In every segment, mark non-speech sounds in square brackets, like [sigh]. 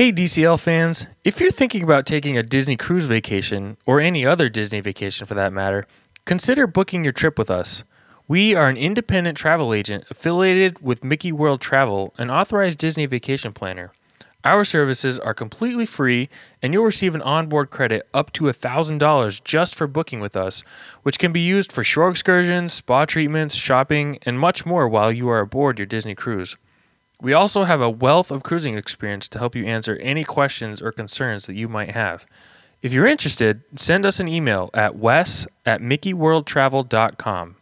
Hey, DCL fans, if you're thinking about taking a Disney cruise vacation, or any other Disney vacation for that matter, consider booking your trip with us. We are an independent travel agent affiliated with Mickey World Travel, an authorized Disney vacation planner. Our services are completely free, and you'll receive an onboard credit up to $1,000 just for booking with us, which can be used for shore excursions, spa treatments, shopping, and much more while you are aboard your Disney cruise. We also have a wealth of cruising experience to help you answer any questions or concerns that you might have. If you're interested, send us an email at wes at mickeyworldtravel.com.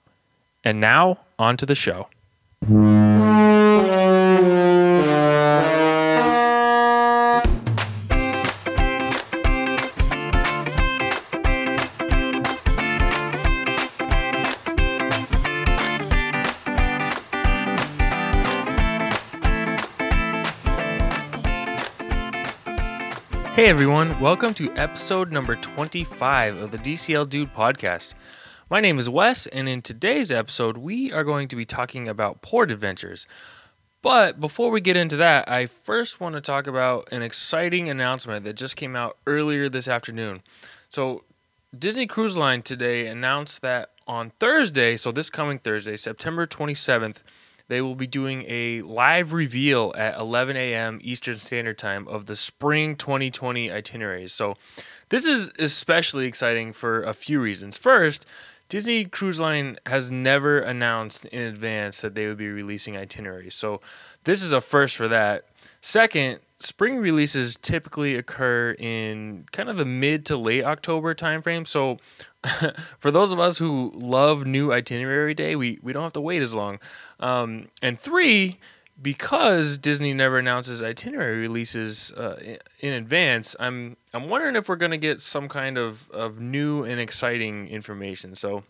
And now, on to the show. Hey everyone, welcome to episode number 25 of the DCL Dude podcast. My name is Wes, and in today's episode, we are going to be talking about port adventures. But before we get into that, I first want to talk about an exciting announcement that just came out earlier this afternoon. So, Disney Cruise Line today announced that on Thursday, so this coming Thursday, September 27th, they will be doing a live reveal at 11 a.m. Eastern Standard Time of the spring 2020 itineraries. So, this is especially exciting for a few reasons. First, Disney Cruise Line has never announced in advance that they would be releasing itineraries. So, this is a first for that. Second, spring releases typically occur in kind of the mid to late October timeframe. So, [laughs] for those of us who love new itinerary day, we, we don't have to wait as long. Um, and three, because Disney never announces itinerary releases uh, in advance, I'm I'm wondering if we're going to get some kind of, of new and exciting information. So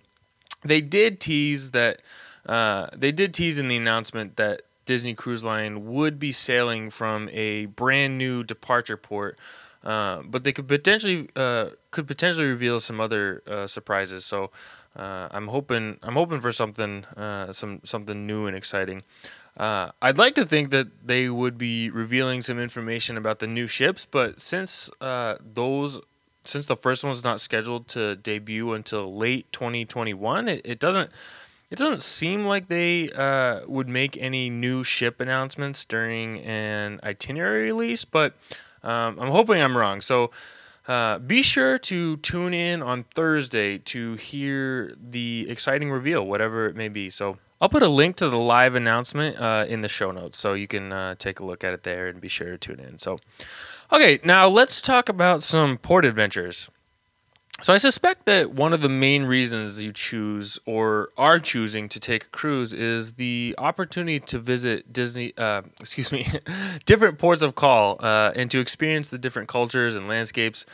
they did tease that uh, they did tease in the announcement that Disney Cruise Line would be sailing from a brand new departure port, uh, but they could potentially uh, could potentially reveal some other uh, surprises. So uh, I'm hoping I'm hoping for something uh, some something new and exciting. Uh, I'd like to think that they would be revealing some information about the new ships, but since those since the first one's not scheduled to debut until late 2021, it, it doesn't it doesn't seem like they uh, would make any new ship announcements during an itinerary release, but um, I'm hoping I'm wrong. So uh, be sure to tune in on Thursday to hear the exciting reveal, whatever it may be. So I'll put a link to the live announcement uh, in the show notes so you can uh, take a look at it there and be sure to tune in. So, okay, now let's talk about some port adventures. So I suspect that one of the main reasons you choose or are choosing to take a cruise is the opportunity to visit Disney, uh, [laughs] excuse me, [laughs] different ports of call uh, and to experience the different cultures and landscapes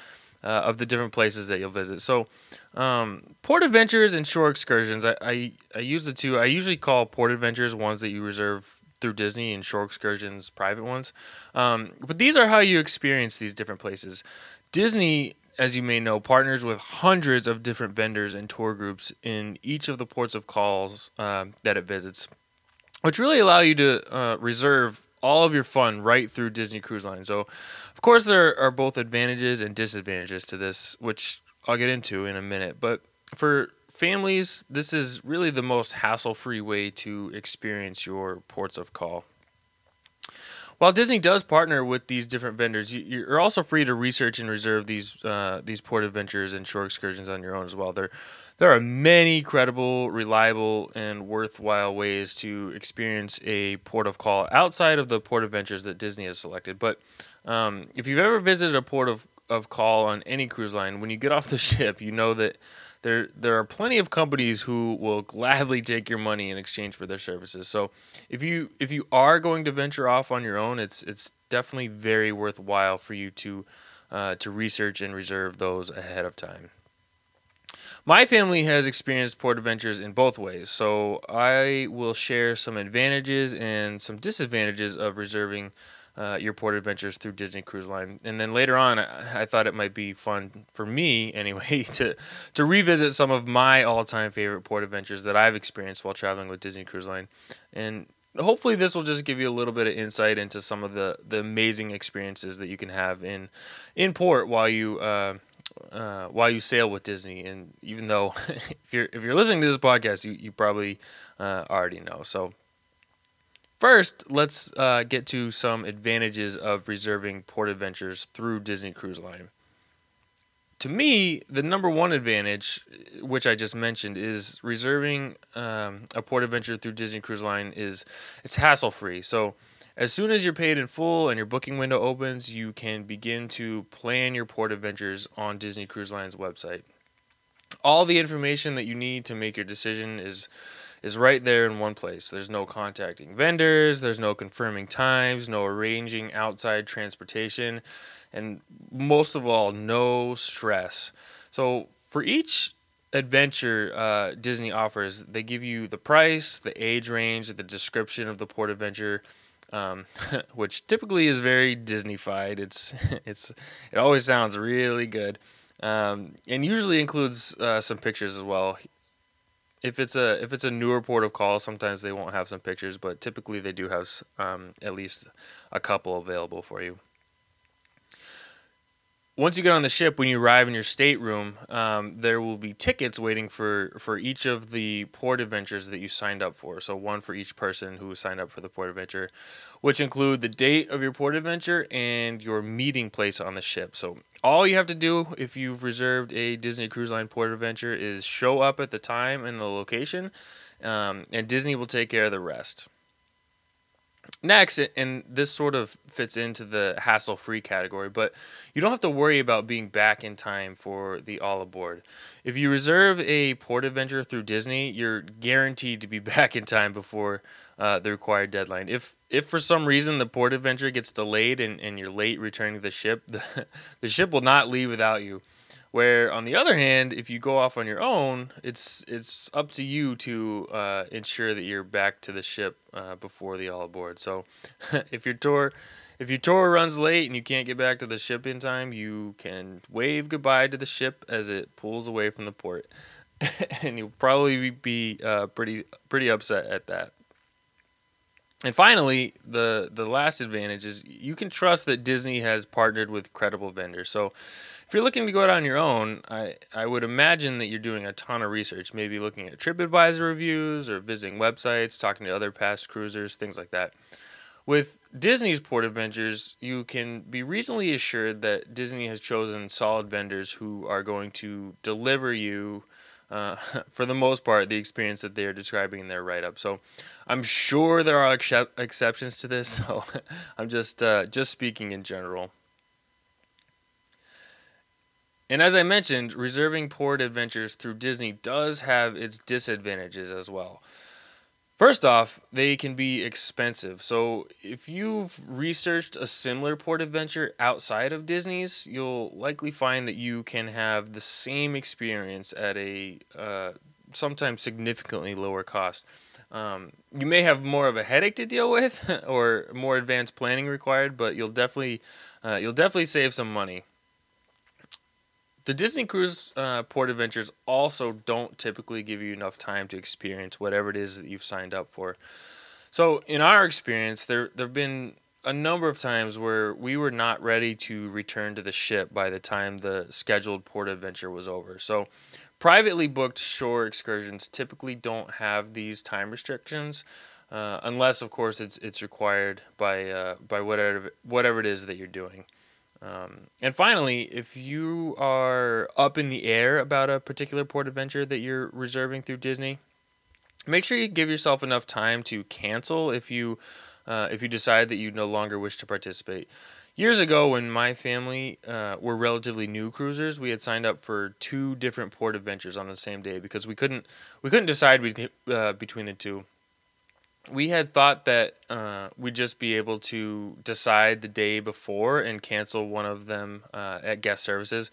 uh, of the different places that you'll visit. So um, port adventures and shore excursions, I, I, I use the two. I usually call port adventures ones that you reserve through Disney and shore excursions private ones. Um, but these are how you experience these different places. Disney as you may know, partners with hundreds of different vendors and tour groups in each of the ports of calls uh, that it visits, which really allow you to uh, reserve all of your fun right through Disney Cruise Line. So, of course, there are both advantages and disadvantages to this, which I'll get into in a minute. But for families, this is really the most hassle free way to experience your ports of call. While Disney does partner with these different vendors, you're also free to research and reserve these uh, these port adventures and shore excursions on your own as well. There, there are many credible, reliable, and worthwhile ways to experience a port of call outside of the port adventures that Disney has selected. But um, if you've ever visited a port of, of call on any cruise line, when you get off the [laughs] ship, you know that there there are plenty of companies who will gladly take your money in exchange for their services. So if you if you are going to venture off on your own, it's it's definitely very worthwhile for you to uh, to research and reserve those ahead of time. My family has experienced port adventures in both ways, so I will share some advantages and some disadvantages of reserving uh, your port adventures through Disney Cruise Line. And then later on, I, thought it might be fun for me [laughs] anyway to to revisit some of my all time favorite port adventures that I've experienced while traveling with Disney Cruise Line. And hopefully this will just give you a little bit of insight into some of the the amazing experiences that you can have in in port while you uh, uh, while you sail with Disney. And even though [laughs] if you're if you're listening to this podcast, you you probably uh, already know. So first, let's uh, get to some advantages of reserving port adventures through Disney Cruise Line. To me, the number one advantage, which I just mentioned, is reserving um, a port adventure through Disney Cruise Line is it's hassle free. So as soon as you're paid in full and your booking window opens, you can begin to plan your port adventures on Disney Cruise Line's website. All the information that you need to make your decision is is right there in one place. There's no contacting vendors, there's no confirming times, no arranging outside transportation, and most of all, no stress. So for each adventure uh, Disney offers, they give you the price, the age range, the description of the port adventure um, [laughs] which typically is very Disneyfied. It's [laughs] it's it always sounds really good, um, and usually includes uh, some pictures as well. If it's a if it's a newer port of call, sometimes they won't have some pictures, but typically they do have um, at least a couple available for you once you get on the ship, when you arrive in your stateroom, um, there will be tickets waiting for, for each of the port adventures that you signed up for. So, one for each person who signed up for the port adventure, which include the date of your port adventure and your meeting place on the ship. So, all you have to do if you've reserved a Disney Cruise Line port adventure is show up at the time and the location, um, and Disney will take care of the rest. Next, and this sort of fits into the hassle free category, but you don't have to worry about being back in time for the all aboard. If you reserve a port adventure through Disney, you're guaranteed to be [laughs] back in time before uh, the required deadline. If if for some reason the port adventure gets delayed and, and you're late returning to the ship, [laughs] the, the ship will not leave without you. Where on the other hand, if you go off on your own, it's it's up to you to uh, ensure that you're back to the ship uh, before the all aboard. So, [laughs] if your tour if your tour runs late and you can't get back to the ship in time, you can wave goodbye to the ship as it pulls away from the port, [laughs] and you'll probably be uh, pretty pretty upset at that. And finally, the the last advantage is you can trust that Disney has partnered with credible vendors. So you're looking to go out on your own, I, I would imagine that you're doing a ton of research, maybe looking at TripAdvisor reviews or visiting websites, talking to other past cruisers, things like that. With Disney's Port Adventures, you can be reasonably assured that Disney has chosen solid vendors who are going to deliver you, uh, [laughs] for the most part, the experience that they are describing in their write up. So I'm sure there are ex- exceptions to this, [laughs] so I'm just, uh, just speaking in general. And as I mentioned, reserving port adventures through Disney does have its disadvantages as well. First off, they can be expensive. So, if you've researched a similar port adventure outside of Disney's, you'll likely find that you can have the same experience at a uh, sometimes significantly lower cost. Um, you may have more of a headache to deal with, [laughs] or more advanced planning required, but you'll definitely uh, you'll definitely save some money. The Disney Cruise uh, Port Adventures also don't typically give you enough time to experience whatever it is that you've signed up for. So, in our experience, there there have been a number of times where we were not ready to return to the ship by the time the scheduled port adventure was over. So, privately booked shore excursions typically don't have these time restrictions, uh, unless, of course, it's it's required by uh, by whatever whatever it is that you're doing. Um, and finally, if you are up in the air about a particular port adventure that you're reserving through Disney, make sure you give yourself enough time to cancel if you uh, if you decide that you no longer wish to participate. Years ago, when my family uh, were relatively new cruisers, we had signed up for two different port adventures on the same day because we couldn't we couldn't decide uh, between the two we had thought that uh, we'd just be able to decide the day before and cancel one of them uh, at guest services.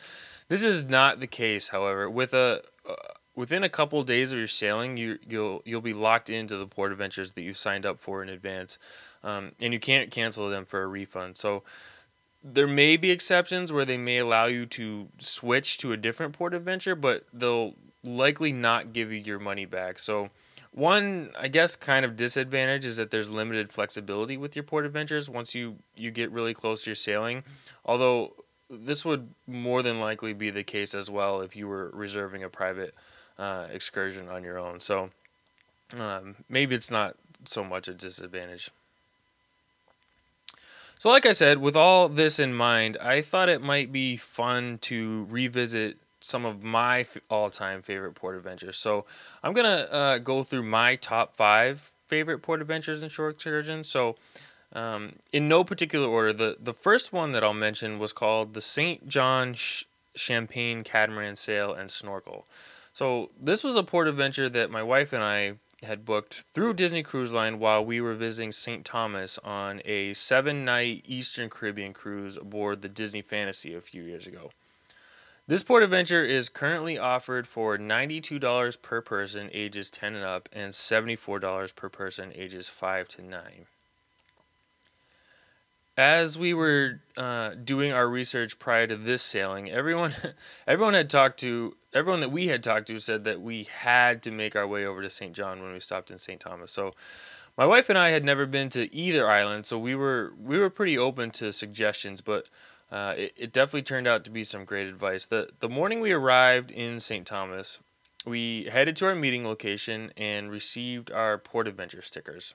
This is not the case, however. With a uh, within a couple of days of your sailing, you you'll you'll be locked into the port adventures that you've signed up for in advance, um, and you can't cancel them for a refund. So. There may be exceptions where they may allow you to switch to a different port adventure, but they'll likely not give you your money back. So, one, I guess, kind of disadvantage is that there's limited flexibility with your port adventures once you you get really close to your sailing. Although this would more than likely be the case as well if you were reserving a private uh, excursion on your own. So um, maybe it's not so much a disadvantage. So, like I said, with all this in mind, I thought it might be fun to revisit some of my all-time favorite port adventures. So I'm gonna uh, go through my top five favorite port adventures and shore excursions. So um, in no particular order, the the first one that I'll mention was called the St. John Sh- Champagne Catamaran Sail and Snorkel. So this was a port adventure that my wife and I had booked through Disney Cruise Line while we were visiting St. Thomas on a seven night Eastern Caribbean cruise aboard the Disney Fantasy a few years ago. This port adventure is currently offered for $92 per person ages 10 and up and $74 per person ages 5 to 9. As we were uh, doing our research prior to this sailing, everyone [laughs] everyone had talked to everyone that we had talked to said that we had to make our way over to St. John when we stopped in St. Thomas. So my wife and I had never been to either island, so we were we were pretty open to suggestions, but uh, it, it definitely turned out to be some great advice. The, the morning we arrived in St. Thomas, we headed to our meeting location and received our Port Adventure stickers.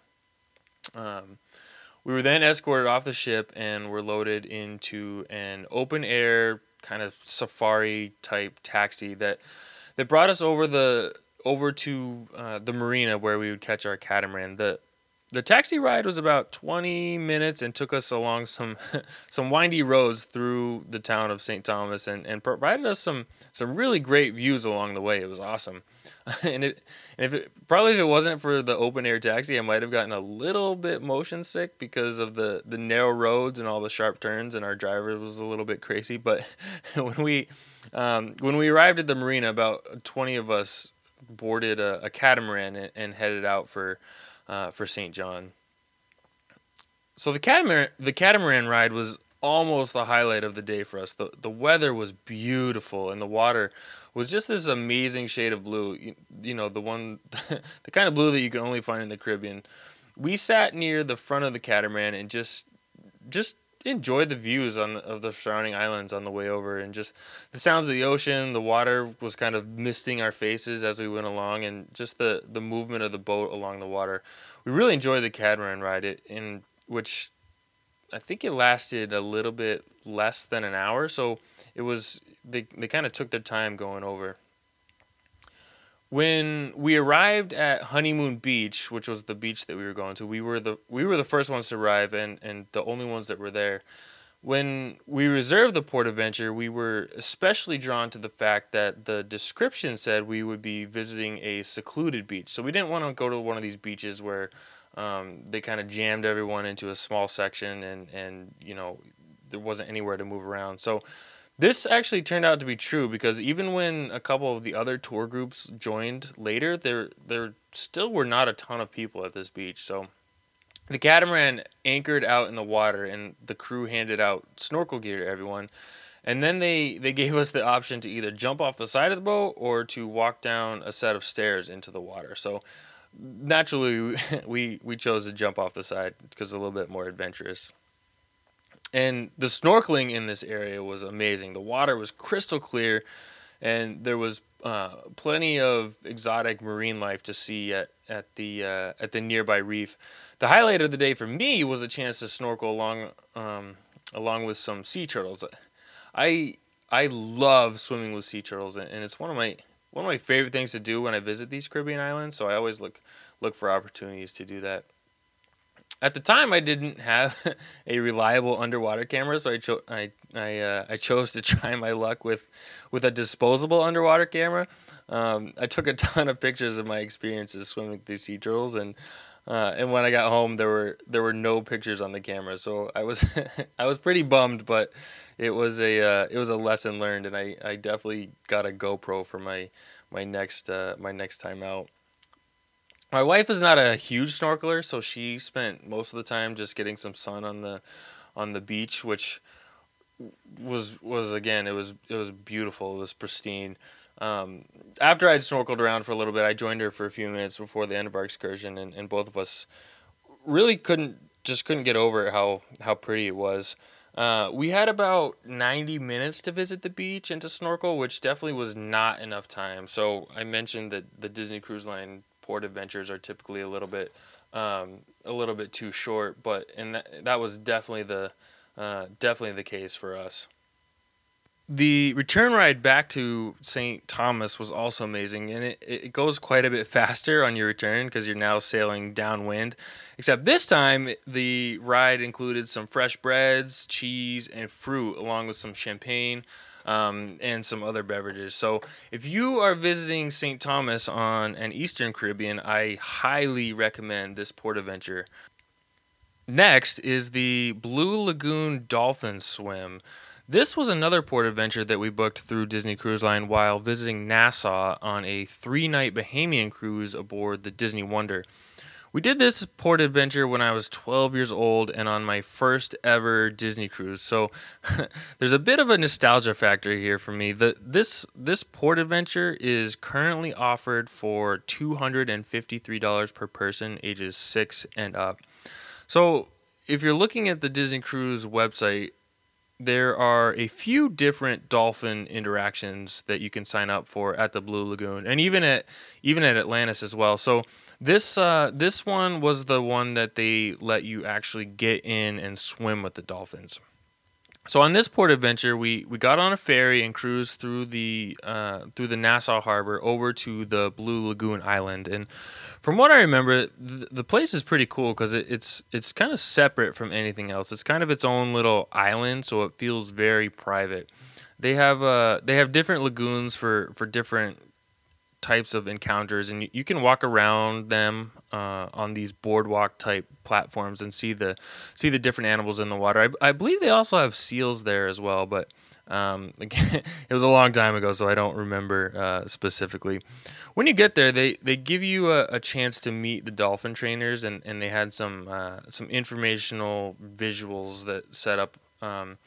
Um, we were then escorted off the ship and were loaded into an open air kind of safari type taxi that that brought us over the over to uh, the marina where we would catch our catamaran. The the taxi ride was about 20 minutes and took us along some [laughs] some windy roads through the town of St. Thomas and, and provided us some some really great views along the way. It was awesome. [laughs] and, it, and if it probably if it wasn't for the open air taxi, I might have gotten a little bit motion sick because of the the narrow roads and all the sharp turns and our driver was a little bit crazy, but [laughs] when we um, when we arrived at the marina about 20 of us boarded a, a catamaran and, and headed out for uh, for St. John. So the catamaran the catamaran ride was almost the highlight of the day for us. The the weather was beautiful and the water was just this amazing shade of blue. You, you know, the one [laughs] the kind of blue that you can only find in the Caribbean. We sat near the front of the catamaran and just just enjoyed the views on the, of the surrounding islands on the way over and just the sounds of the ocean the water was kind of misting our faces as we went along and just the the movement of the boat along the water. We really enjoyed the catamaran ride it in which i think it lasted a little bit less than an hour so it was they, they kind of took their time going over when we arrived at Honeymoon Beach, which was the beach that we were going to, we were the we were the first ones to arrive and and the only ones that were there. When we reserved the Port Adventure, we were especially drawn to the fact that the description said we would be visiting a secluded beach. So we didn't want to go to one of these beaches where um, they kind of jammed everyone into a small section and and you know there wasn't anywhere to move around. So this actually turned out to be true because even when a couple of the other tour groups joined later, there there still were not a ton of people at this beach. So the catamaran anchored out in the water and the crew handed out snorkel gear to everyone. And then they, they [laughs] gave us the option to either jump off the side of the boat or to walk down a set of stairs into the water. So naturally [laughs] we we chose to jump off the side because it's a little bit more adventurous. And the snorkeling in this area was amazing. The water was crystal clear, and there was uh, plenty of exotic marine life to see at at the uh, at the nearby reef. The highlight of the day for me was a chance to snorkel along um, along with some sea turtles. I I love swimming with sea turtles, and it's one of my one of my favorite things to do when I visit these Caribbean islands. So I always look look for opportunities to do that at the time I didn't have [laughs] a reliable underwater camera, so I cho- I I, uh, I chose to [laughs] try my luck with with a disposable underwater camera. Um, I took a ton of pictures of my experiences swimming with these sea turtles, and uh, and when I got home, there were there were no pictures on the camera, so I was [laughs] I was pretty bummed, but it was a uh, it was a lesson learned, and I, I definitely got a GoPro for my my next uh, my next time out. My wife is not a huge snorkeler, so she spent most of the time just getting some sun on the on the beach, which was was again it was it was beautiful. It was pristine. um, after I'd snorkeled around for a little bit, I joined her for a few minutes before the end of our excursion, and, and both of us really couldn't just couldn't get over how how pretty it was. Uh, we had about 90 minutes to visit the beach and to snorkel, which definitely was not enough time. So I mentioned that the Disney Cruise Line port adventures are typically a little bit um, a little bit too short, but and that, that was definitely the uh, definitely the case for us. The return ride back to St. Thomas was also amazing, and it, it goes quite a bit faster on your return because you're now sailing downwind. Except this time, the ride included some fresh breads, cheese, and fruit, along with some champagne um, and some other beverages. So, if you are visiting St. Thomas on an Eastern Caribbean, I highly recommend this port adventure. Next is the Blue Lagoon Dolphin Swim. This was another port adventure that we booked through Disney Cruise Line while visiting Nassau on a three night Bahamian cruise aboard the Disney Wonder. We did this port adventure when I was 12 years old and on my first ever Disney cruise. So [laughs] there's a bit of a nostalgia factor here for me. The, this this port adventure is currently offered for $253 per person ages 6 and up. So if you're looking at the Disney Cruise website, there are a few different dolphin interactions that you can sign up for at the Blue Lagoon, and even at even at Atlantis as well. So this uh, this one was the one that they let you actually get in and swim with the dolphins. So on this port adventure, we, we got on a ferry and cruised through the uh, through the Nassau Harbor over to the Blue Lagoon Island. And from what I remember, the, the place is pretty cool because it, it's it's kind of separate from anything else. It's kind of its own little island, so it feels very private. They have uh they have different lagoons for for different types of encounters, and you, you can walk around them uh, on these boardwalk type platforms and see the see the different animals in the water. I, I believe they also have seals there as well, but um, [laughs] again, it was a long time ago, so I don't remember uh, specifically. When you get there, they, they give you a, a, chance to meet the dolphin trainers, and, and they had some uh, some informational visuals that set up. Um,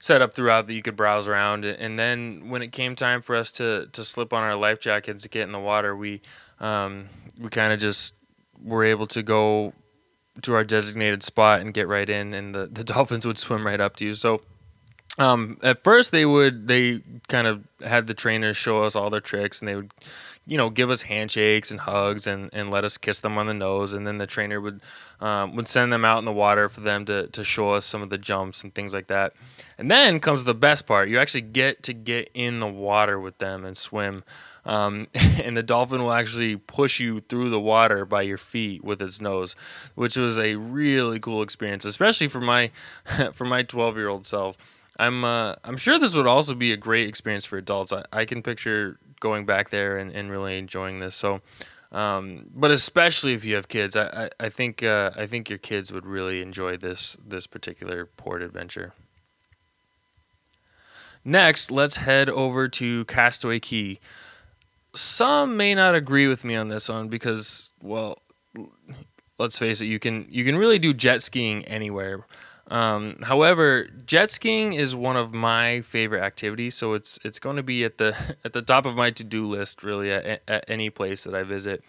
set up throughout that you could browse around. And then when it came time for us to to slip on our life jackets to get in the water, we um, we kind of just were able to go to our designated spot and get right in, and the, the [laughs] dolphins would swim right up to you. So. Um, at first, they would they kind of had the trainers show us all their tricks, and they would you know, give us handshakes and hugs and, and let us kiss them on the nose. And then the trainer would um, would send them out in the water for them to, to show us some of the jumps and things like that. And then comes the best part. You actually get to get in the water with them and swim. Um, [laughs] and the dolphin will actually push you through the water by your feet with its nose, which was a really cool experience, especially for my [laughs] for my 12 year old self. I'm uh, I'm sure this would also be a great experience for adults. I, I can picture going back there and, and really enjoying this. So, um, but especially if you have kids, I, I, I think uh, I think your kids would really enjoy this this particular port adventure. Next, let's head over to Castaway Cay. Some may not agree with me on this one because, well, let's face it, you can you can really do jet skiing anywhere. Um, however, jet skiing is one of my favorite activities, so it's it's going to be at the [laughs] at the top of my to do list really at, at any place that I visit.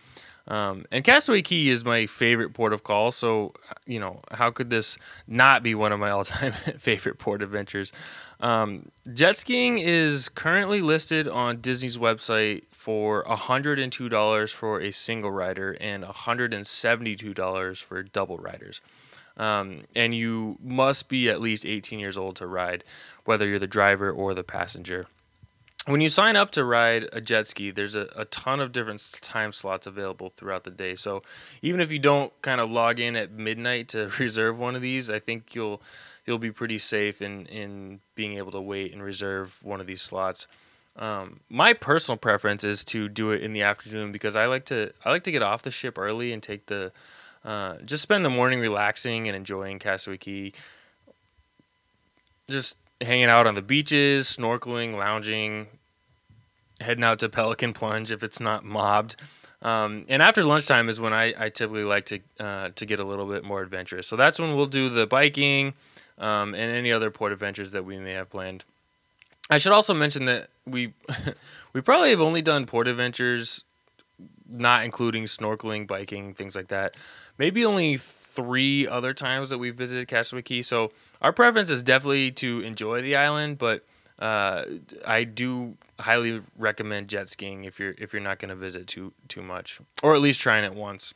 Um, and Castaway Cay is my favorite port of call, so you know how could this not be one of my [laughs] all-time favorite port adventures? Um, jet skiing is currently listed on Disney's website for $102 for a single rider and $172 for double riders. Um, and you must be at least 18 years old to ride, whether you're the driver or the passenger. When you sign up to ride a jet ski, there's a, a ton of different time slots available throughout the day. So even if you don't kind of log in at midnight to [laughs] reserve one of these, I think you'll you'll be pretty safe in in being able to wait and reserve one of these slots. Um, my personal preference is to do it in the afternoon because I like to I like to get off the ship early and take the uh, just spend the morning relaxing and enjoying Castaway Cay. Just hanging out on the beaches, snorkeling, lounging, heading out to Pelican Plunge if it's not mobbed. Um, and after lunchtime is when I, I typically like to uh, to get a little bit more adventurous. So that's when we'll do the biking um, and any other port adventures that we may have planned. I should also mention that we [laughs] we probably have only done port adventures, not including snorkeling, biking, things like that. Maybe only three other times that we've visited Castaway Cay. So our preference is definitely to enjoy the island, but uh, I do highly recommend jet skiing if you're if you're not going to visit too too much, or at least trying it once.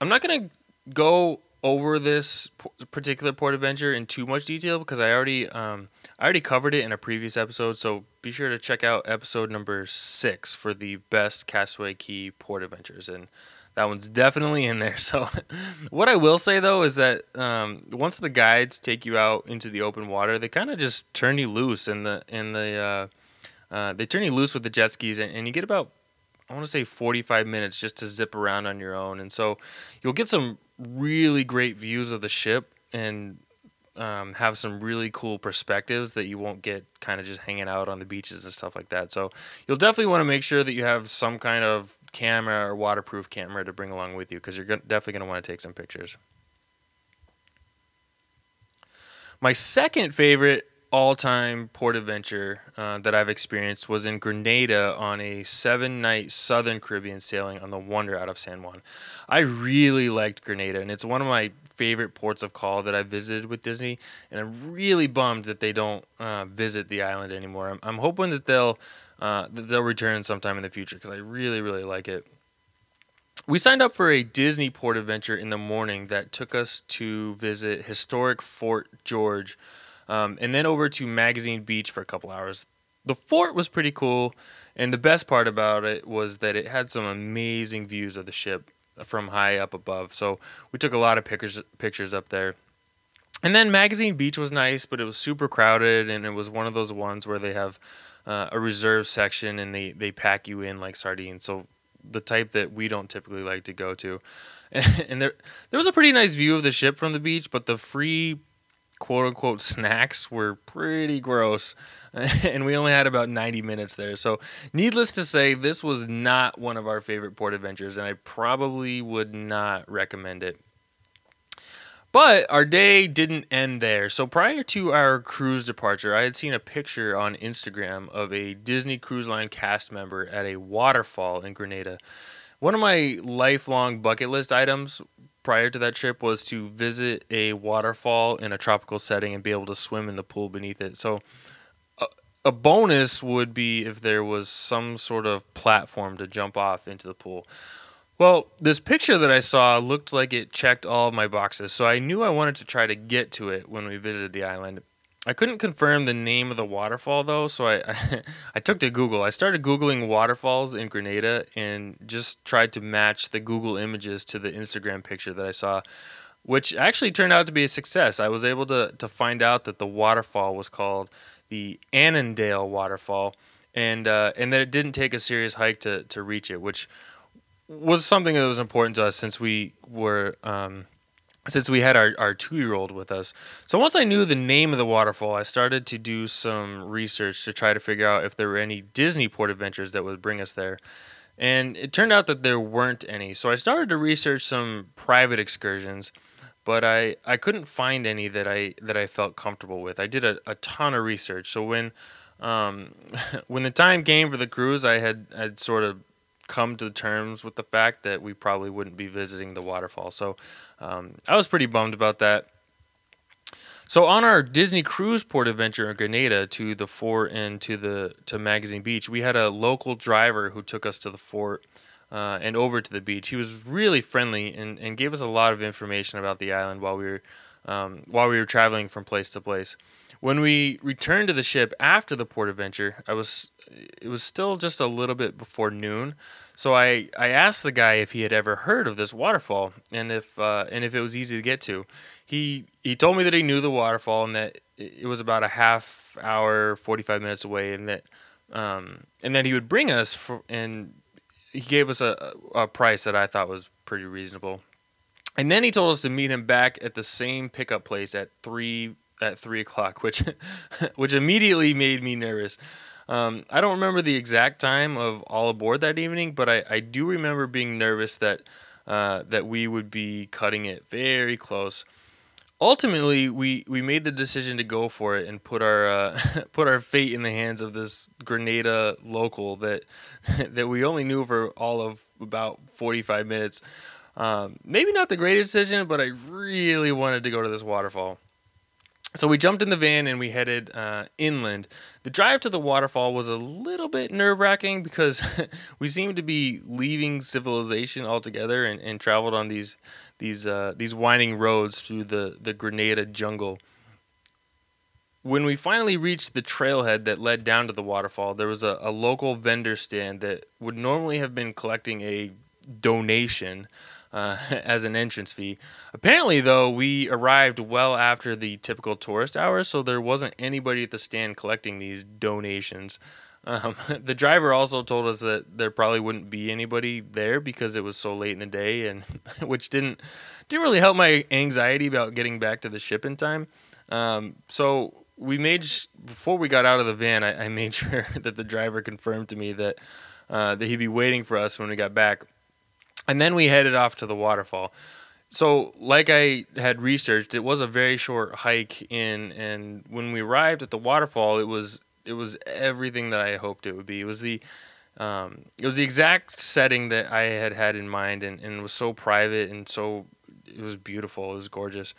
I'm not going to go over this particular port adventure in too much detail because I already um, I already covered it in a previous episode. So be sure to check out episode number six for the best Castaway Cay port adventures, and that one's definitely in there. [laughs] So what I will say though is that um, once the guides take you out into the open water, they kind of just turn you loose in the in the uh, uh, they turn you loose with the jet skis, and, and you get about I want to say 45 minutes just to zip around on your own. And so you'll get some really great views of the ship and um, have some really cool perspectives that you won't get kind of just hanging out on the beaches and stuff like that. So you'll definitely want to make sure that you have some kind of camera or waterproof camera to bring along with you because you're definitely going to want to take some pictures. My second favorite all time port adventure uh, that I've experienced was in Grenada on a seven night Southern Caribbean sailing on the Wonder out of San Juan. I really liked Grenada, and it's one of my favorite ports of call that I visited with Disney, and I'm really bummed that they don't uh, visit the island anymore. I'm, I'm hoping that they'll uh, that they'll return sometime in the future because I really really like it. We signed up for a Disney port adventure in the morning that took us to visit historic Fort George um, and then over to Magazine Beach for a couple hours. The fort was pretty cool, and the best part about it was that it had some amazing views of the ship from high up above. So we took a lot of pictures pictures up there. And then Magazine Beach was nice, but it was super crowded, and it was one of those ones where they have uh, a reserve section and they they pack you in like sardines. So the type that we don't typically like to go to. [laughs] and there there was a pretty nice view of the ship from the beach, but the free quote unquote snacks were pretty gross. [laughs] and we only had about 90 minutes there. So, needless to say, this was not one of our favorite port adventures, and I probably would not recommend it. But our day didn't end there. So prior to our cruise departure, I had seen a picture on Instagram of a Disney Cruise Line cast member at a waterfall in Grenada. One of my lifelong bucket list items prior to that trip was to visit a waterfall in a tropical setting and be able to swim in the pool beneath it. So a, a bonus would be if there was some sort of platform to jump off into the pool. Well, this picture that I saw looked like it checked all of my boxes, so I knew I wanted to try to get to it when we visited the island. I couldn't confirm the name of the waterfall though, so I, [laughs] I, I took to Google. I started googling waterfalls in Grenada and just tried to match the Google images to the Instagram picture that I saw, which actually turned out to be a success. I was able to to find out that the waterfall was called the Annandale Waterfall, and uh, and that it didn't take a serious hike to to reach it, which was something that was important to us since we were. Um, since we had our, our two year old with us. So once I knew the name of the waterfall, I started to do some research to try to figure out if there were any Disney port adventures that would bring us there. And it turned out that there weren't any. So I started to research some private excursions, but I, I couldn't find any that I that I felt comfortable with. I did a, a ton of research. So when um, [laughs] when the time came for the cruise, I had had sort of come to terms with the fact that we probably wouldn't be visiting the waterfall. So um, I was pretty bummed about that. So on our Disney cruise port adventure in Grenada to the fort and to the to Magazine Beach, we had a local driver who took us to the fort uh, and over to the beach. He was really friendly and, and gave us a lot of information about the island while we were um, while we were traveling from place to place. When we returned to the ship after the port adventure, I was it was still just a little bit before noon, so I, I asked the guy if he had ever heard of this waterfall and if uh, and if it was easy to get to. He he told me that he knew the waterfall and that it was about a half hour, forty five minutes away, and that um, and that he would bring us for and he gave us a, a price that I thought was pretty reasonable. And then he told us to meet him back at the same pickup place at three at three o'clock, which [laughs] which immediately made me nervous. Um, I don't remember the exact time of all aboard that evening, but I, I do remember being nervous that uh, that we would be cutting it very close. ultimately we we made the decision to go for it and put our uh, [laughs] put our fate in the hands of this Grenada local that [laughs] that we only knew for all of about 45 minutes. Um, maybe not the greatest decision, but I really wanted to go to this waterfall. So we jumped in the van and we headed uh, inland. The drive to the waterfall was a little bit nerve wracking because [laughs] we seemed to be leaving civilization altogether and, and traveled on these these uh, these winding roads through the the Grenada jungle. When we finally reached the trailhead that led down to the waterfall, there was a, a local vendor stand that would normally have been collecting a donation uh, [laughs] as an entrance fee. Apparently, though, we arrived well after the typical tourist hours, so there wasn't anybody at the stand collecting these donations. Um, [laughs] the driver also told us that there probably wouldn't be anybody there because it was so late in the day, and [laughs] which didn't didn't really help my anxiety about getting back to the ship in time. Um, so we made before we got out of the van, I, I made sure that the driver confirmed to me that uh, that he'd be waiting for us when we got back, and then we headed off to the waterfall. So, like I had researched, it was a very short hike in, and when we arrived at the waterfall, it was it was everything that I hoped it would be. It was the um, it was the exact setting that I had had in mind, and, and was so private and so it was beautiful. It was gorgeous.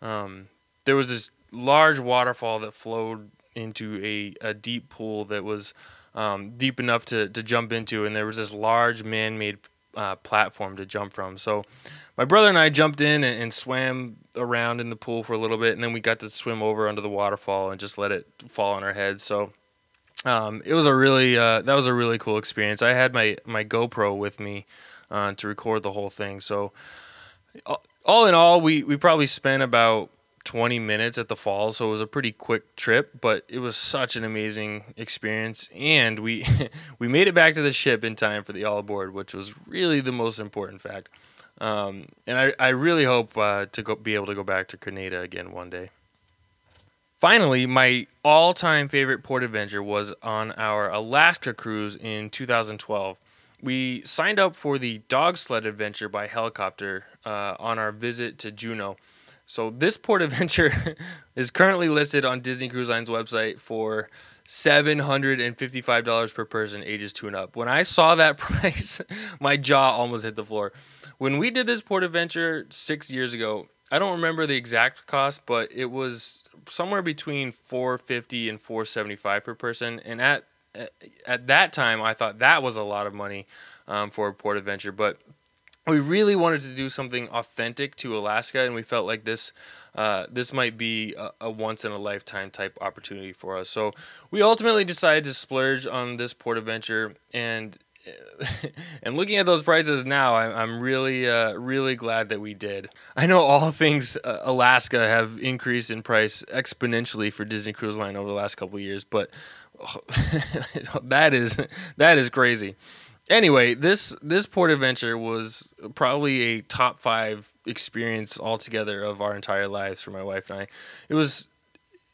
Um, there was this large waterfall that flowed into a, a deep pool that was um, deep enough to, to jump into, and there was this large man made uh, platform to jump from. So my brother and I jumped in and, and, swam around in the pool for a little bit, and then we got to swim over under the waterfall and just let it fall on our heads. So um, it was a really uh, that was a really cool experience. I had my my GoPro with me uh, to record the whole thing. So all in all, we we probably spent about 20 minutes at the falls, so it was a pretty quick trip, but it was such an amazing experience. And we [laughs] we made it back to the ship in time for the all aboard, which was really the most important fact. Um, and I, I really hope uh, to go, be able to go back to Grenada again one day. Finally, my all time favorite port adventure was on our Alaska cruise in 2012. We signed up for the dog sled adventure by helicopter uh, on our visit to Juneau. So, this port adventure [laughs] is currently listed on Disney Cruise Line's website for $755 per person, ages two and up. When I saw that [laughs] price, my jaw almost hit the floor. When we did this port adventure six years ago, I don't remember the exact cost, but it was somewhere between 450 and 475 per person. And at at that time, I thought that was a lot of money um, for a port adventure, but we really wanted to do something authentic to Alaska, and we felt like this uh, this might be a, a, once in a lifetime type opportunity for us. So we ultimately decided to splurge on this port adventure, and [laughs] and looking at those prices now, I'm really, uh, really glad that we did. I know all things uh, Alaska have increased in price exponentially for Disney Cruise Line over the last couple years, but oh, [laughs] that is that is crazy. Anyway, this this port adventure was probably a top five experience altogether of our entire lives for my wife and I. It was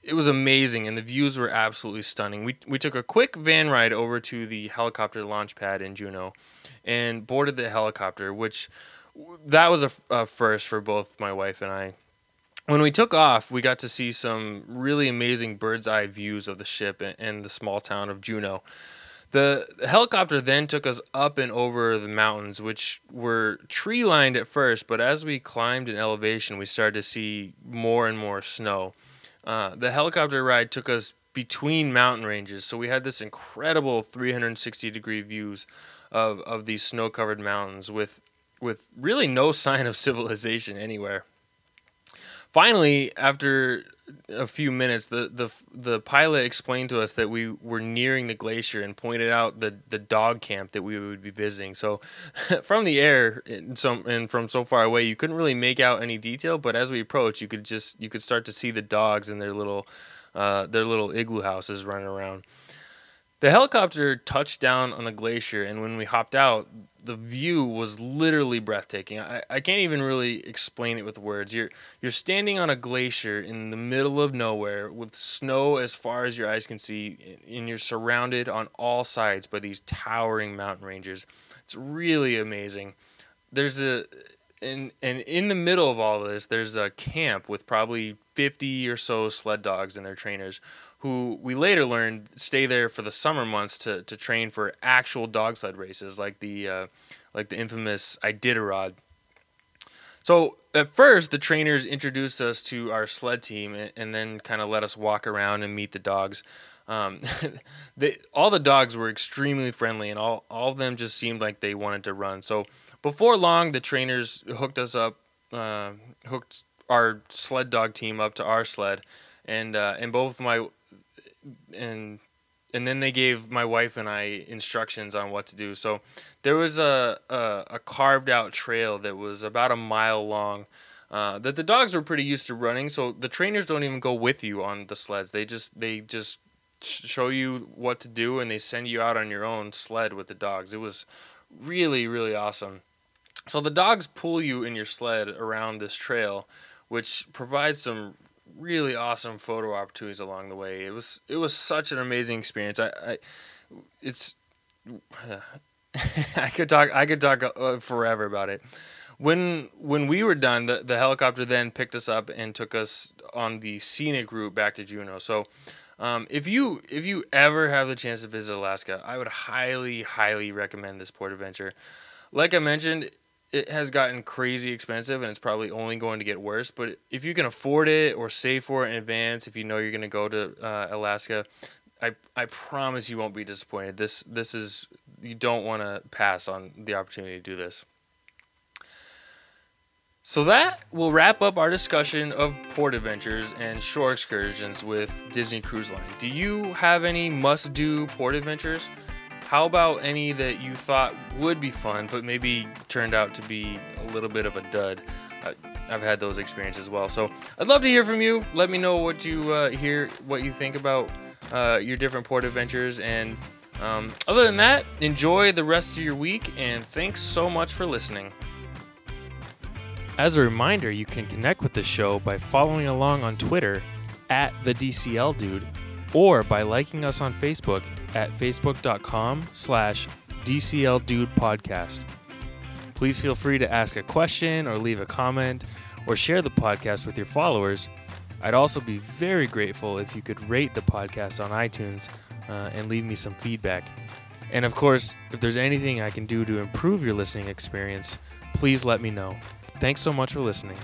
it was amazing and the views were absolutely stunning. We we took a quick van ride over to the helicopter launch pad in Juneau and boarded the helicopter, which that was a, a first for both my wife and I. When we took off, we got to see some really amazing bird's eye views of the ship and, and the small town of Juneau. The helicopter then took us up and over the mountains, which were tree lined at first, but as we climbed in elevation, we started to see more and more snow. Uh, the helicopter ride took us between mountain ranges, so we had this incredible 360 degree views of, of these snow covered mountains with with really no [laughs] sign of civilization anywhere. Finally, after a few minutes, the, the the pilot explained to us that we were nearing the glacier and pointed out the, the dog camp that we would be visiting. So, [laughs] from the air and, so, and from so far away, you couldn't really make out any detail. But as we approached, you could just you could start to see the dogs in their little uh, their little igloo houses running around. The helicopter touched down on the glacier, and when we hopped out, the view was literally breathtaking. I, I can't even really explain it with words. You're you're standing on a glacier in the middle of nowhere with snow as far as your eyes can see, and you're surrounded on all sides by these towering mountain ranges. It's really amazing. There's a and and in the middle of all this, there's a camp with probably 50 or so sled dogs and their trainers, who we later learned stay there for the summer months to, to train for actual dog sled races, like the uh, like the infamous Iditarod. So at first, the trainers introduced us to our sled team and, and then kind of let us walk around and meet the dogs. Um, [laughs] they, all the dogs were extremely friendly, and all, all of them just seemed like they wanted to run. So before long, the trainers hooked us up, uh, hooked our sled dog team up to our sled, and uh, and both my and and then they gave my wife and I instructions on what to do. So there was a a, a carved out trail that was about a mile long. Uh, that the dogs were pretty used to running, so the trainers don't even go with you on the sleds. They just they just show you what to do and they send you out on your own sled with the dogs. It was really really awesome. So the dogs pull you in your sled around this trail, which provides some really awesome photo opportunities along the way. It was it was such an amazing experience. I, I it's [laughs] I could talk I could talk uh, forever about it. When when we were done, the, the helicopter then picked us up and took us on the scenic route back to Juneau. So um, if you if you ever have the chance to visit Alaska, I would highly highly recommend this port adventure. Like I mentioned, it has gotten crazy expensive and it's probably only going to get worse. But if you can afford it or save for it in advance, if you know you're going to go to uh, Alaska, I I promise you won't be disappointed. This this is you don't want to pass on the opportunity to do this. So that will wrap up our discussion of port adventures and shore excursions with Disney Cruise Line. Do you have any must-do port adventures? How about any that you thought would be fun, but maybe turned out to be a little bit of a dud? Uh, I've had those experiences as well. So I'd love to hear from you. Let me know what you uh, hear, what you think about uh, your different port adventures. And um, other than that, enjoy the rest of your week. And thanks so much for listening. As a reminder, you can connect with the show by following along on Twitter at the DCL Dude or by liking us on Facebook at facebook.com slash dcldudepodcast. Please feel free to ask a question or leave a comment or share the podcast with your followers. I'd also be very grateful if you could rate the podcast on iTunes uh, and leave me some feedback. And of course, if there's anything I can do to improve your listening experience, please let me know. Thanks so much for listening.